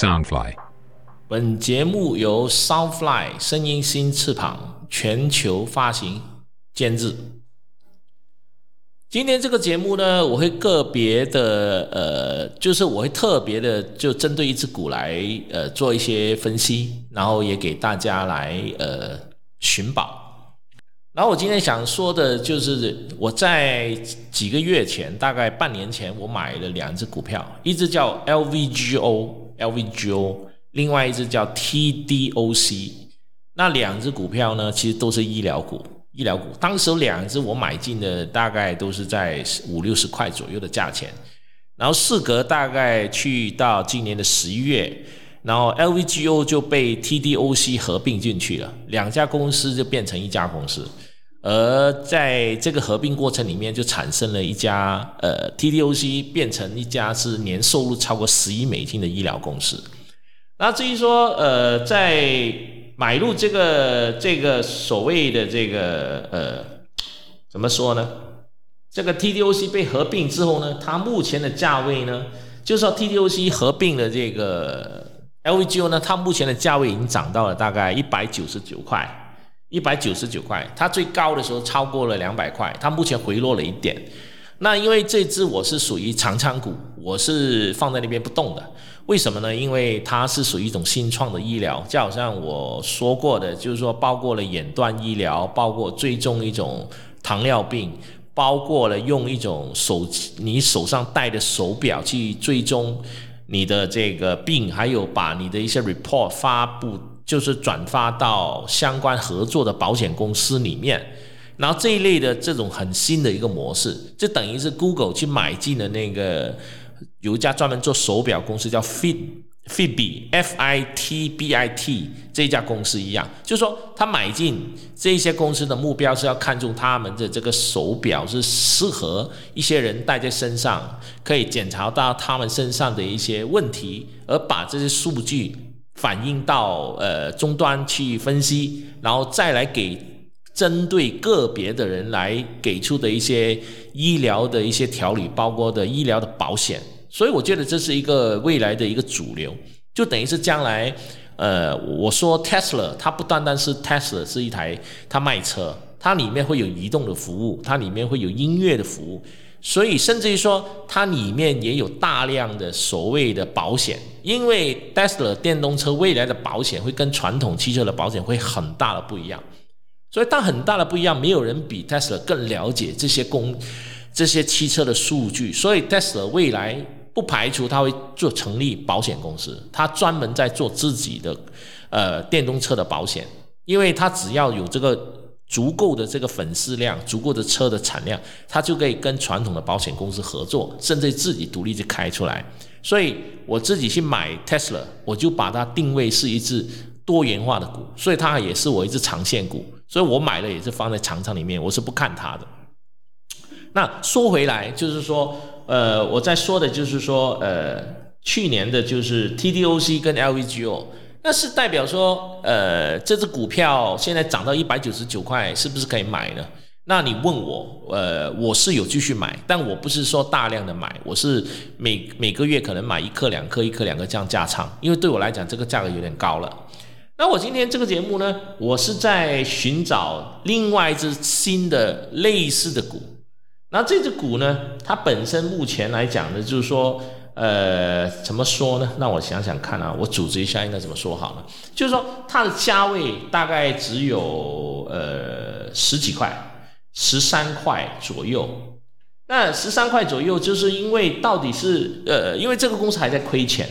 Soundfly。本节目由 Soundfly 声音新翅膀全球发行监制。今天这个节目呢，我会个别的呃，就是我会特别的就针对一只股来呃做一些分析，然后也给大家来呃寻宝。然后我今天想说的就是我在几个月前，大概半年前，我买了两只股票，一只叫 L V G O L V G O，另外一只叫 TDOC。那两只股票呢，其实都是医疗股，医疗股。当时两只我买进的大概都是在五六十块左右的价钱，然后事隔大概去到今年的十一月。然后 LVGO 就被 TDOC 合并进去了，两家公司就变成一家公司。而在这个合并过程里面，就产生了一家呃 TDOC 变成一家是年收入超过十亿美金的医疗公司。那至于说呃在买入这个这个所谓的这个呃怎么说呢？这个 TDOC 被合并之后呢，它目前的价位呢，就是说 TDOC 合并了这个。LVGO 呢，它目前的价位已经涨到了大概一百九十九块，一百九十九块，它最高的时候超过了两百块，它目前回落了一点。那因为这只我是属于长仓股，我是放在那边不动的。为什么呢？因为它是属于一种新创的医疗，就好像我说过的，就是说包括了眼端医疗，包括追踪一种糖尿病，包括了用一种手你手上戴的手表去追踪。你的这个病，还有把你的一些 report 发布，就是转发到相关合作的保险公司里面，然后这一类的这种很新的一个模式，就等于是 Google 去买进了那个有一家专门做手表公司叫 Fit。Fitbit F I T B I T 这家公司一样，就是说他买进这些公司的目标是要看中他们的这个手表是适合一些人戴在身上，可以检查到他们身上的一些问题，而把这些数据反映到呃终端去分析，然后再来给针对个别的人来给出的一些医疗的一些调理，包括的医疗的保险。所以我觉得这是一个未来的一个主流，就等于是将来，呃，我说 Tesla 它不单单是 Tesla 是一台它卖车，它里面会有移动的服务，它里面会有音乐的服务，所以甚至于说它里面也有大量的所谓的保险，因为 Tesla 电动车未来的保险会跟传统汽车的保险会很大的不一样，所以它很大的不一样，没有人比 Tesla 更了解这些公这些汽车的数据，所以 Tesla 未来。不排除他会做成立保险公司，他专门在做自己的呃电动车的保险，因为他只要有这个足够的这个粉丝量、足够的车的产量，他就可以跟传统的保险公司合作，甚至自己独立去开出来。所以我自己去买 Tesla，我就把它定位是一只多元化的股，所以它也是我一只长线股，所以我买了也是放在长仓里面，我是不看它的。那说回来，就是说。呃，我在说的就是说，呃，去年的就是 TDOC 跟 LVGO，那是代表说，呃，这只股票现在涨到一百九十九块，是不是可以买呢？那你问我，呃，我是有继续买，但我不是说大量的买，我是每每个月可能买一克两克一克两克这样加仓，因为对我来讲这个价格有点高了。那我今天这个节目呢，我是在寻找另外一只新的类似的股。那这只股呢？它本身目前来讲呢，就是说，呃，怎么说呢？让我想想看啊，我组织一下应该怎么说好呢？就是说，它的价位大概只有呃十几块，十三块左右。那十三块左右，就是因为到底是呃，因为这个公司还在亏钱。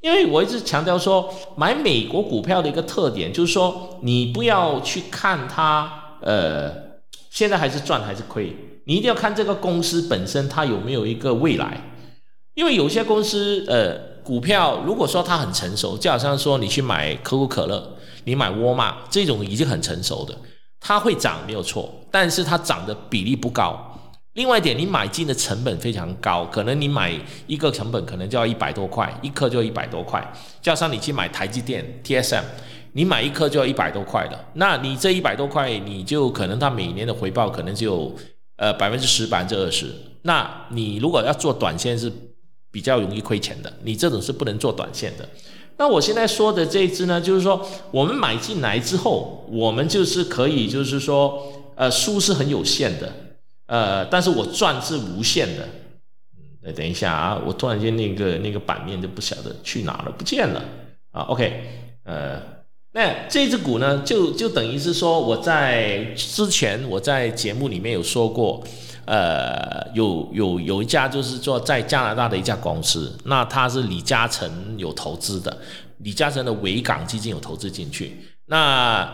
因为我一直强调说，买美国股票的一个特点就是说，你不要去看它呃，现在还是赚还是亏。你一定要看这个公司本身它有没有一个未来，因为有些公司呃股票如果说它很成熟，就好像说你去买可口可乐，你买沃尔玛这种已经很成熟的，它会涨没有错，但是它涨的比例不高。另外一点，你买进的成本非常高，可能你买一个成本可能就要一百多块，一颗就要一百多块，加上你去买台积电 TSM，你买一颗就要一百多块的，那你这一百多块，你就可能它每年的回报可能就。呃，百分之十，百分之二十。那你如果要做短线是比较容易亏钱的，你这种是不能做短线的。那我现在说的这一支呢，就是说我们买进来之后，我们就是可以，就是说，呃，输是很有限的，呃，但是我赚是无限的。嗯，等一下啊，我突然间那个那个版面就不晓得去哪了，不见了啊。OK，呃，那这只股呢，就就等于是说我在之前我在节目里面有说过。呃，有有有一家就是做在加拿大的一家公司，那他是李嘉诚有投资的，李嘉诚的维港基金有投资进去。那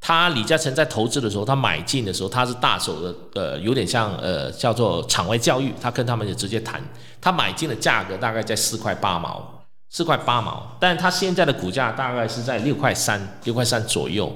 他李嘉诚在投资的时候，他买进的时候，他是大手的，呃，有点像呃叫做场外教育，他跟他们就直接谈，他买进的价格大概在四块八毛，四块八毛，但他现在的股价大概是在六块三，六块三左右。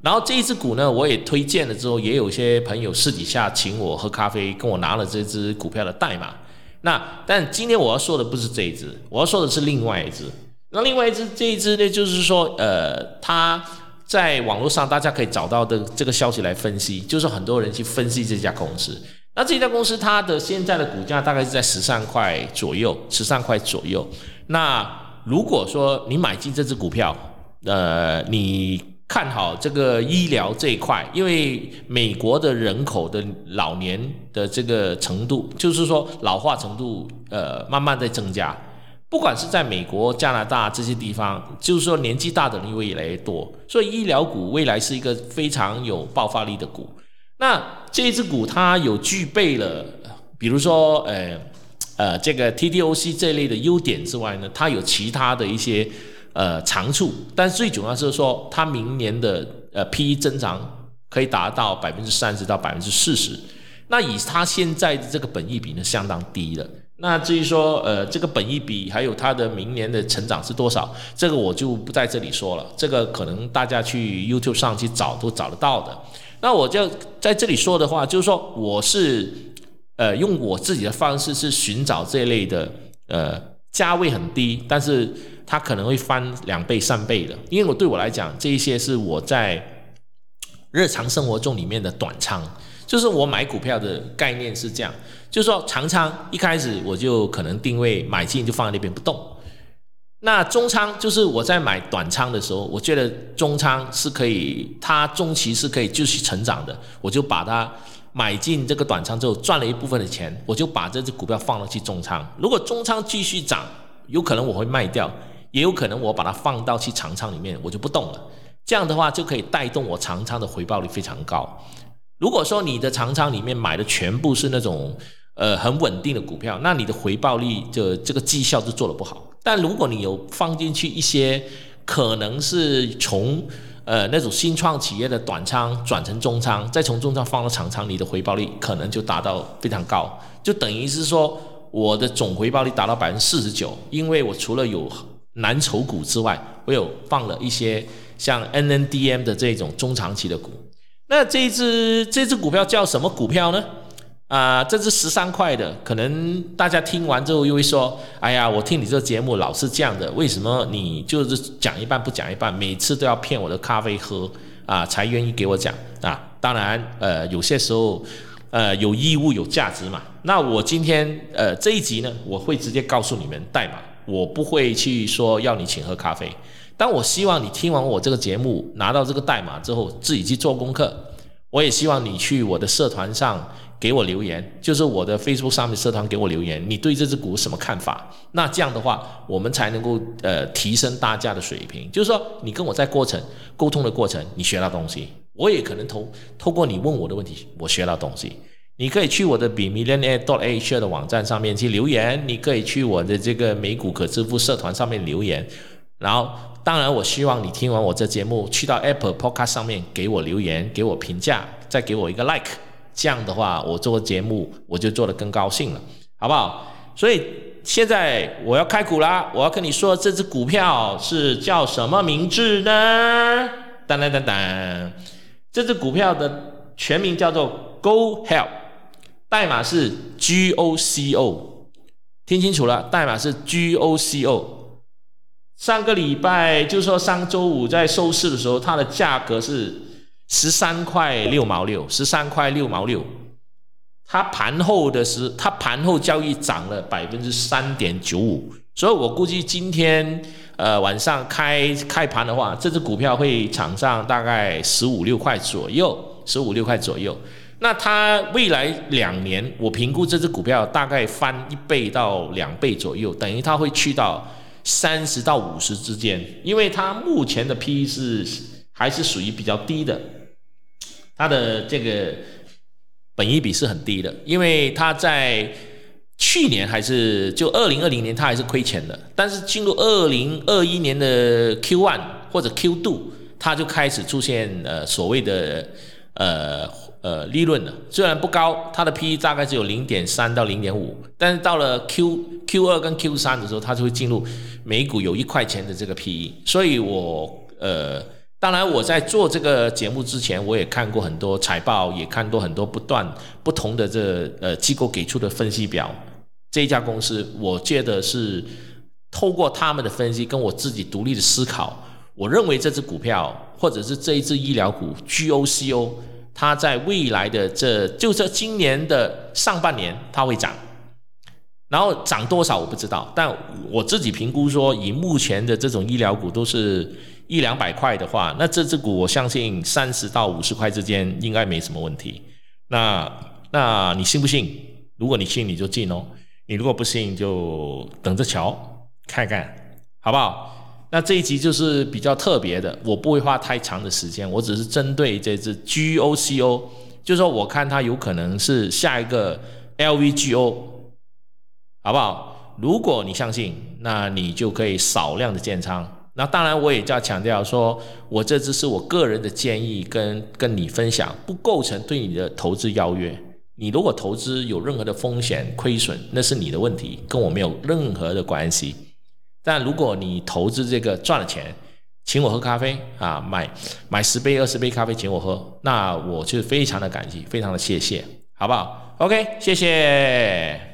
然后这一只股呢，我也推荐了之后，也有一些朋友私底下请我喝咖啡，跟我拿了这只股票的代码。那但今天我要说的不是这一只，我要说的是另外一只。那另外一只这一只呢，就是说，呃，它在网络上大家可以找到的这个消息来分析，就是很多人去分析这家公司。那这家公司它的现在的股价大概是在十三块左右，十三块左右。那如果说你买进这只股票，呃，你。看好这个医疗这一块，因为美国的人口的老年的这个程度，就是说老化程度，呃，慢慢在增加。不管是在美国、加拿大这些地方，就是说年纪大的人会越来越多，所以医疗股未来是一个非常有爆发力的股。那这一只股它有具备了，比如说，呃，呃，这个 TDOC 这类的优点之外呢，它有其他的一些。呃，长处，但最主要是说，它明年的呃 P/E 增长可以达到百分之三十到百分之四十。那以它现在的这个本益比呢，相当低了。那至于说呃这个本益比还有它的明年的成长是多少，这个我就不在这里说了。这个可能大家去 YouTube 上去找都找得到的。那我就在这里说的话，就是说我是呃用我自己的方式是寻找这类的呃价位很低，但是。它可能会翻两倍、三倍的，因为我对我来讲，这一些是我在日常生活中里面的短仓，就是我买股票的概念是这样，就是说长仓一开始我就可能定位买进就放在那边不动，那中仓就是我在买短仓的时候，我觉得中仓是可以，它中期是可以继续成长的，我就把它买进这个短仓之后赚了一部分的钱，我就把这只股票放了去中仓，如果中仓继续涨，有可能我会卖掉。也有可能我把它放到去长仓里面，我就不动了。这样的话就可以带动我长仓的回报率非常高。如果说你的长仓里面买的全部是那种呃很稳定的股票，那你的回报率就这个绩效就做的不好。但如果你有放进去一些可能是从呃那种新创企业的短仓转成中仓，再从中仓放到长仓，你的回报率可能就达到非常高。就等于是说我的总回报率达到百分之四十九，因为我除了有蓝筹股之外，我有放了一些像 N N D M 的这种中长期的股。那这只这只股票叫什么股票呢？啊，这支十三块的，可能大家听完之后又会说：“哎呀，我听你这个节目老是这样的，为什么你就是讲一半不讲一半，每次都要骗我的咖啡喝啊，才愿意给我讲啊？”当然，呃，有些时候，呃，有义务有价值嘛。那我今天呃这一集呢，我会直接告诉你们代码。我不会去说要你请喝咖啡，但我希望你听完我这个节目，拿到这个代码之后，自己去做功课。我也希望你去我的社团上给我留言，就是我的 Facebook 上面社团给我留言，你对这只股什么看法？那这样的话，我们才能够呃提升大家的水平。就是说，你跟我在过程沟通的过程，你学到东西，我也可能透透过你问我的问题，我学到东西。你可以去我的 b millionaire dot asia 的网站上面去留言，你可以去我的这个美股可支付社团上面留言，然后当然我希望你听完我这节目，去到 Apple Podcast 上面给我留言，给我评价，再给我一个 like，这样的话我做节目我就做得更高兴了，好不好？所以现在我要开股啦，我要跟你说这只股票是叫什么名字呢？当当当当，这只股票的全名叫做 Go Help。代码是 G O C O，听清楚了，代码是 G O C O。上个礼拜就是说上周五在收市的时候，它的价格是十三块六毛六，十三块六毛六。它盘后的时，它盘后交易涨了百分之三点九五，所以我估计今天呃晚上开开盘的话，这只股票会涨上大概十五六块左右，十五六块左右。那它未来两年，我评估这只股票大概翻一倍到两倍左右，等于它会去到三十到五十之间，因为它目前的 P E 是还是属于比较低的，它的这个本益比是很低的，因为它在去年还是就二零二零年它还是亏钱的，但是进入二零二一年的 Q one 或者 Q two，它就开始出现呃所谓的呃。呃，利润呢虽然不高，它的 P/E 大概只有零点三到零点五，但是到了 Q Q 二跟 Q 三的时候，它就会进入每股有一块钱的这个 P/E。所以，我呃，当然我在做这个节目之前，我也看过很多财报，也看过很多不断不同的这呃机构给出的分析表。这一家公司，我觉得是透过他们的分析，跟我自己独立的思考，我认为这只股票或者是这一只医疗股 GOCO。它在未来的这就这今年的上半年，它会涨，然后涨多少我不知道，但我自己评估说，以目前的这种医疗股都是一两百块的话，那这只股我相信三十到五十块之间应该没什么问题。那那你信不信？如果你信，你就进哦；你如果不信，就等着瞧，看看好不好？那这一集就是比较特别的，我不会花太长的时间，我只是针对这只 GOCO，就是说我看它有可能是下一个 LVGO，好不好？如果你相信，那你就可以少量的建仓。那当然我也要强调说，我这只是我个人的建议，跟跟你分享，不构成对你的投资邀约。你如果投资有任何的风险亏损，那是你的问题，跟我没有任何的关系。但如果你投资这个赚了钱，请我喝咖啡啊，买买十杯二十杯咖啡请我喝，那我就非常的感激，非常的谢谢，好不好？OK，谢谢。